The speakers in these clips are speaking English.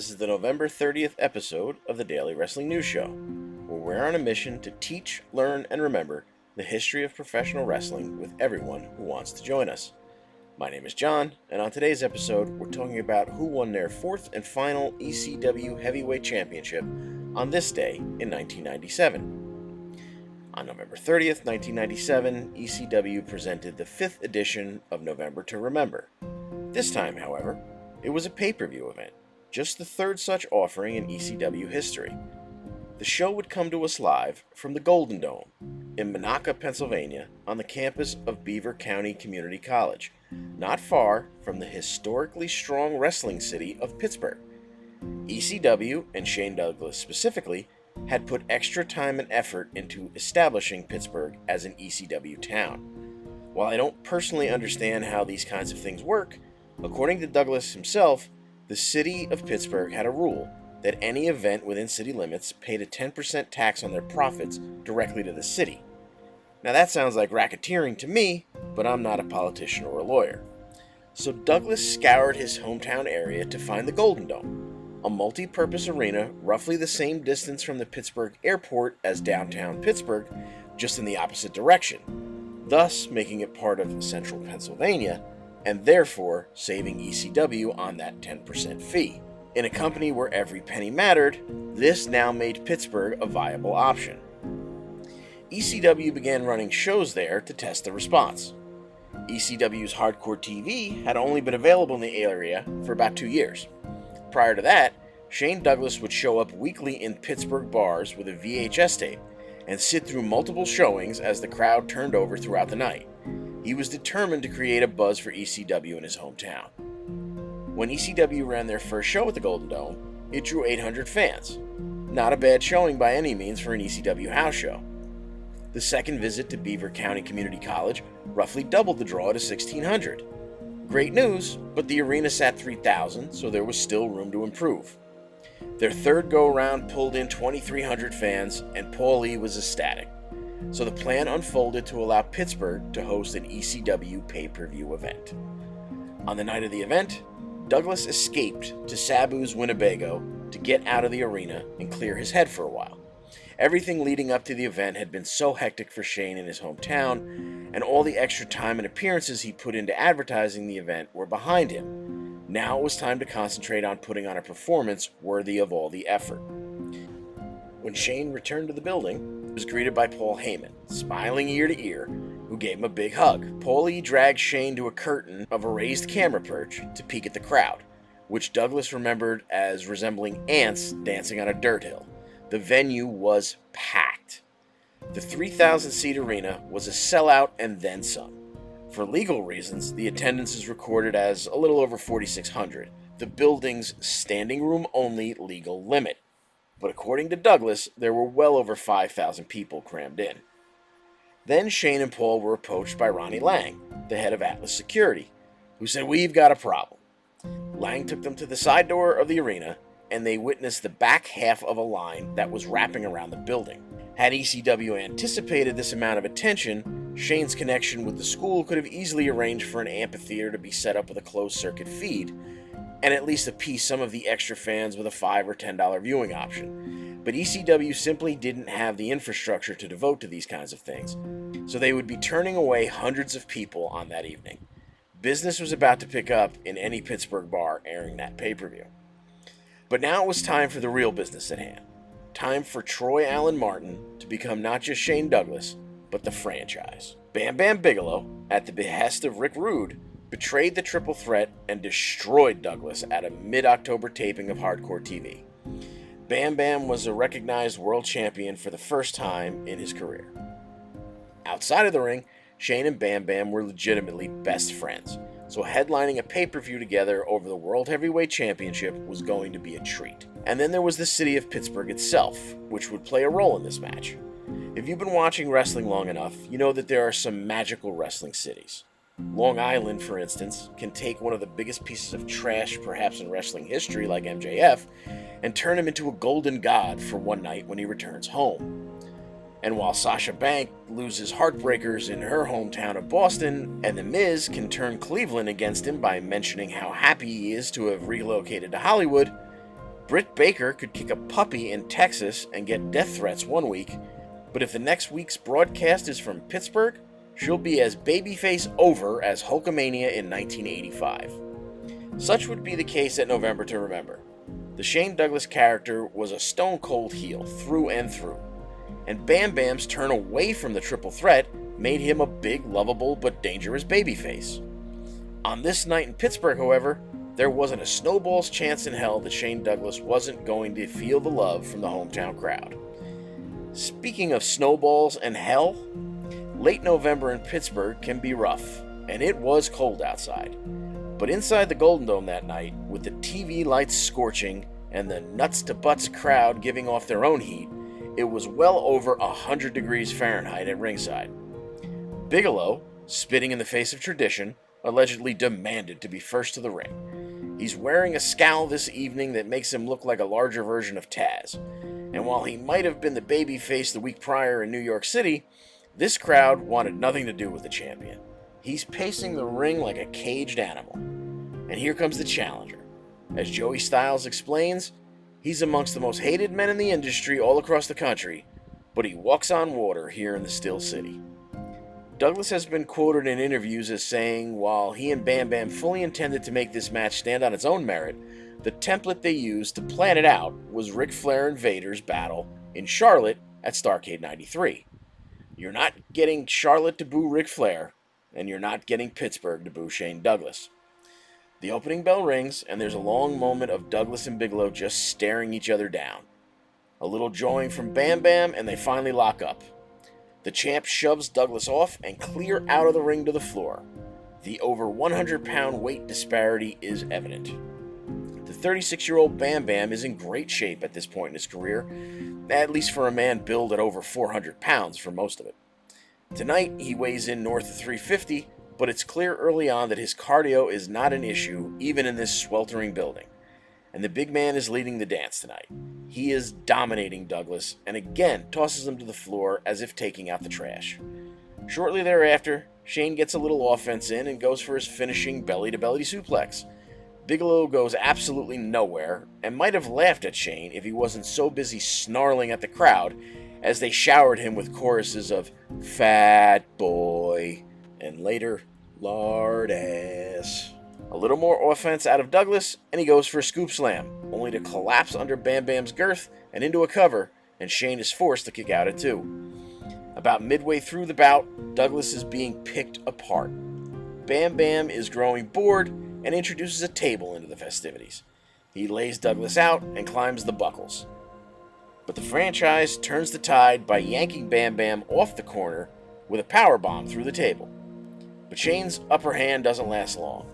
This is the November 30th episode of the Daily Wrestling News Show, where we're on a mission to teach, learn, and remember the history of professional wrestling with everyone who wants to join us. My name is John, and on today's episode, we're talking about who won their fourth and final ECW Heavyweight Championship on this day in 1997. On November 30th, 1997, ECW presented the fifth edition of November to Remember. This time, however, it was a pay per view event, just the third such offering in ECW history. The show would come to us live from the Golden Dome in Monaca, Pennsylvania, on the campus of Beaver County Community College, not far from the historically strong wrestling city of Pittsburgh. ECW, and Shane Douglas specifically, had put extra time and effort into establishing Pittsburgh as an ECW town. While I don't personally understand how these kinds of things work, according to Douglas himself, the city of Pittsburgh had a rule that any event within city limits paid a 10% tax on their profits directly to the city. Now that sounds like racketeering to me, but I'm not a politician or a lawyer. So Douglas scoured his hometown area to find the Golden Dome, a multi purpose arena roughly the same distance from the Pittsburgh airport as downtown Pittsburgh, just in the opposite direction, thus making it part of central Pennsylvania, and therefore saving ECW on that 10% fee. In a company where every penny mattered, this now made Pittsburgh a viable option. ECW began running shows there to test the response. ECW's Hardcore TV had only been available in the area for about two years. Prior to that, Shane Douglas would show up weekly in Pittsburgh bars with a VHS tape and sit through multiple showings as the crowd turned over throughout the night. He was determined to create a buzz for ECW in his hometown. When ECW ran their first show at the Golden Dome, it drew 800 fans. Not a bad showing by any means for an ECW house show. The second visit to Beaver County Community College roughly doubled the draw to 1600. Great news, but the arena sat 3,000, so there was still room to improve. Their third go around pulled in 2,300 fans, and Paulie was ecstatic. So the plan unfolded to allow Pittsburgh to host an ECW pay per view event. On the night of the event, Douglas escaped to Sabu's Winnebago to get out of the arena and clear his head for a while. Everything leading up to the event had been so hectic for Shane in his hometown, and all the extra time and appearances he put into advertising the event were behind him. Now it was time to concentrate on putting on a performance worthy of all the effort. When Shane returned to the building, was greeted by Paul Heyman, smiling ear to ear, who gave him a big hug. Paulie dragged Shane to a curtain of a raised camera perch to peek at the crowd, which Douglas remembered as resembling ants dancing on a dirt hill. The venue was packed. The 3,000 seat arena was a sellout and then some. For legal reasons, the attendance is recorded as a little over 4,600, the building's standing room only legal limit. But according to Douglas, there were well over 5,000 people crammed in. Then Shane and Paul were approached by Ronnie Lang, the head of Atlas Security, who said, We've got a problem. Lang took them to the side door of the arena, and they witnessed the back half of a line that was wrapping around the building. Had ECW anticipated this amount of attention, Shane's connection with the school could have easily arranged for an amphitheater to be set up with a closed circuit feed, and at least appease some of the extra fans with a 5 or $10 viewing option but ECW simply didn't have the infrastructure to devote to these kinds of things, so they would be turning away hundreds of people on that evening. Business was about to pick up in any Pittsburgh bar airing that pay per view. But now it was time for the real business at hand. Time for Troy Allen Martin to become not just Shane Douglas, but the franchise. Bam Bam Bigelow, at the behest of Rick Rude, betrayed the triple threat and destroyed Douglas at a mid October taping of Hardcore TV. Bam Bam was a recognized world champion for the first time in his career. Outside of the ring, Shane and Bam Bam were legitimately best friends, so headlining a pay per view together over the World Heavyweight Championship was going to be a treat. And then there was the city of Pittsburgh itself, which would play a role in this match. If you've been watching wrestling long enough, you know that there are some magical wrestling cities. Long Island, for instance, can take one of the biggest pieces of trash perhaps in wrestling history, like MJF, and turn him into a golden god for one night when he returns home. And while Sasha Banks loses heartbreakers in her hometown of Boston, and The Miz can turn Cleveland against him by mentioning how happy he is to have relocated to Hollywood, Britt Baker could kick a puppy in Texas and get death threats one week, but if the next week's broadcast is from Pittsburgh, she'll be as babyface over as Hulkamania in 1985. Such would be the case at November to Remember. The Shane Douglas character was a stone cold heel through and through and Bam Bam's turn away from the triple threat made him a big, lovable, but dangerous babyface. On this night in Pittsburgh, however, there wasn't a snowball's chance in hell that Shane Douglas wasn't going to feel the love from the hometown crowd. Speaking of snowballs and hell, late November in Pittsburgh can be rough, and it was cold outside. But inside the Golden Dome that night, with the TV lights scorching and the nuts to butts crowd giving off their own heat, it was well over 100 degrees Fahrenheit at ringside. Bigelow, spitting in the face of tradition, allegedly demanded to be first to the ring. He's wearing a scowl this evening that makes him look like a larger version of Taz. And while he might have been the babyface the week prior in New York City, this crowd wanted nothing to do with the champion. He's pacing the ring like a caged animal. And here comes the challenger. As Joey Styles explains, He's amongst the most hated men in the industry all across the country, but he walks on water here in the Steel City. Douglas has been quoted in interviews as saying while he and Bam Bam fully intended to make this match stand on its own merit, the template they used to plan it out was Ric Flair and Vader's battle in Charlotte at Starcade 93. You're not getting Charlotte to boo Ric Flair, and you're not getting Pittsburgh to boo Shane Douglas. The opening bell rings, and there's a long moment of Douglas and Bigelow just staring each other down. A little jawing from Bam Bam, and they finally lock up. The champ shoves Douglas off and clear out of the ring to the floor. The over 100 pound weight disparity is evident. The 36 year old Bam Bam is in great shape at this point in his career, at least for a man billed at over 400 pounds for most of it. Tonight, he weighs in north of 350 but it's clear early on that his cardio is not an issue, even in this sweltering building. And the big man is leading the dance tonight. He is dominating Douglas and again tosses him to the floor as if taking out the trash. Shortly thereafter, Shane gets a little offense in and goes for his finishing belly to belly suplex. Bigelow goes absolutely nowhere and might have laughed at Shane if he wasn't so busy snarling at the crowd as they showered him with choruses of Fat Boy and later Lard ass. A little more offense out of Douglas, and he goes for a scoop slam, only to collapse under Bam Bam's girth and into a cover, and Shane is forced to kick out at two. About midway through the bout, Douglas is being picked apart. Bam Bam is growing bored and introduces a table into the festivities. He lays Douglas out and climbs the buckles. But the franchise turns the tide by yanking Bam Bam off the corner with a power bomb through the table. But Shane's upper hand doesn't last long.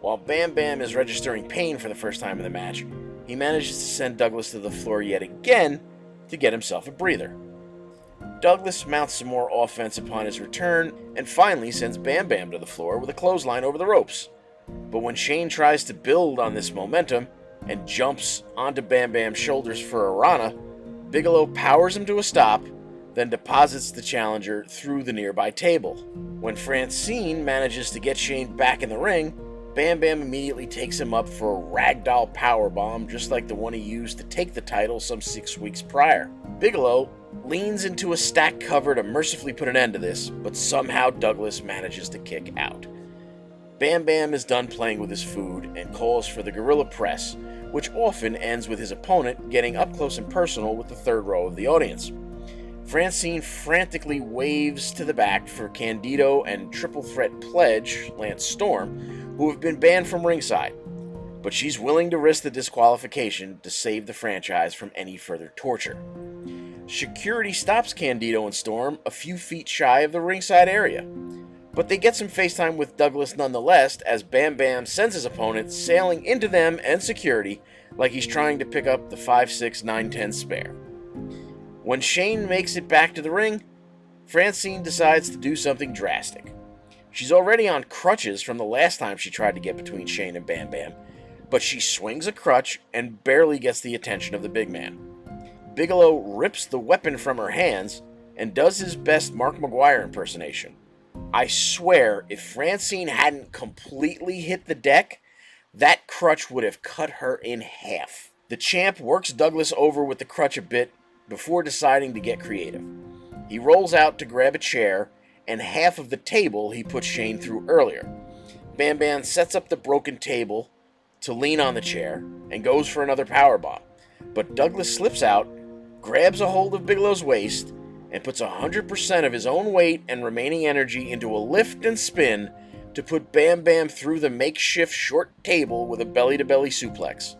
While Bam Bam is registering pain for the first time in the match, he manages to send Douglas to the floor yet again to get himself a breather. Douglas mounts some more offense upon his return and finally sends Bam Bam to the floor with a clothesline over the ropes. But when Shane tries to build on this momentum and jumps onto Bam Bam's shoulders for a Rana, Bigelow powers him to a stop then deposits the challenger through the nearby table. When Francine manages to get Shane back in the ring, Bam Bam immediately takes him up for a ragdoll powerbomb just like the one he used to take the title some six weeks prior. Bigelow leans into a stack cover to mercifully put an end to this, but somehow Douglas manages to kick out. Bam Bam is done playing with his food and calls for the gorilla press, which often ends with his opponent getting up close and personal with the third row of the audience. Francine frantically waves to the back for Candido and Triple Threat Pledge, Lance Storm, who have been banned from ringside. But she's willing to risk the disqualification to save the franchise from any further torture. Security stops Candido and Storm a few feet shy of the ringside area. But they get some FaceTime with Douglas nonetheless as Bam Bam sends his opponent sailing into them and security like he's trying to pick up the 5'6, 9'10 spare. When Shane makes it back to the ring, Francine decides to do something drastic. She's already on crutches from the last time she tried to get between Shane and Bam Bam, but she swings a crutch and barely gets the attention of the big man. Bigelow rips the weapon from her hands, and does his best Mark McGwire impersonation. I swear, if Francine hadn't completely hit the deck, that crutch would have cut her in half. The champ works Douglas over with the crutch a bit before deciding to get creative. He rolls out to grab a chair and half of the table he put Shane through earlier. Bam Bam sets up the broken table to lean on the chair and goes for another power bomb. But Douglas slips out, grabs a hold of Bigelow's waist, and puts 100% of his own weight and remaining energy into a lift and spin to put Bam Bam through the makeshift short table with a belly to belly suplex.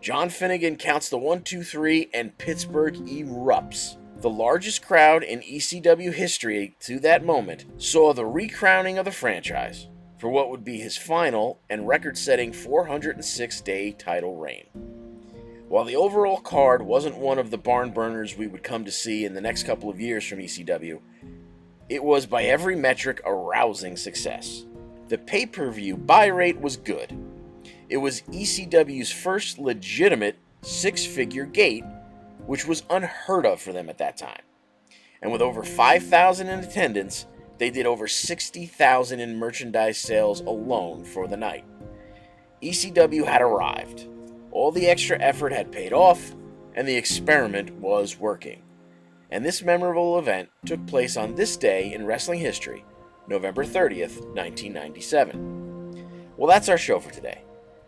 John Finnegan counts the 1 2 3 and Pittsburgh erupts. The largest crowd in ECW history to that moment saw the recrowning of the franchise for what would be his final and record setting 406 day title reign. While the overall card wasn't one of the barn burners we would come to see in the next couple of years from ECW, it was by every metric a rousing success. The pay per view buy rate was good. It was ECW's first legitimate six figure gate, which was unheard of for them at that time. And with over 5,000 in attendance, they did over 60,000 in merchandise sales alone for the night. ECW had arrived all the extra effort had paid off, and the experiment was working. And this memorable event took place on this day in wrestling history, November 30th, 1997. Well, that's our show for today.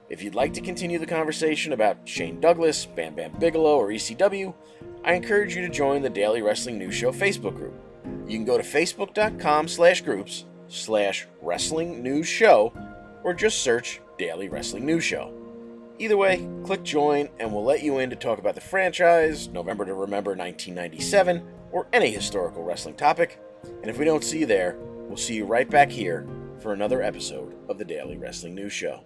If you'd like to continue the conversation about Shane Douglas, Bam Bam Bigelow, or ECW, I encourage you to join the Daily Wrestling News Show Facebook group. You can go to facebook.com slash groups slash wrestling news show or just search Daily Wrestling News Show. Either way, click join and we'll let you in to talk about the franchise, November to Remember 1997, or any historical wrestling topic. And if we don't see you there, we'll see you right back here for another episode of the Daily Wrestling News Show.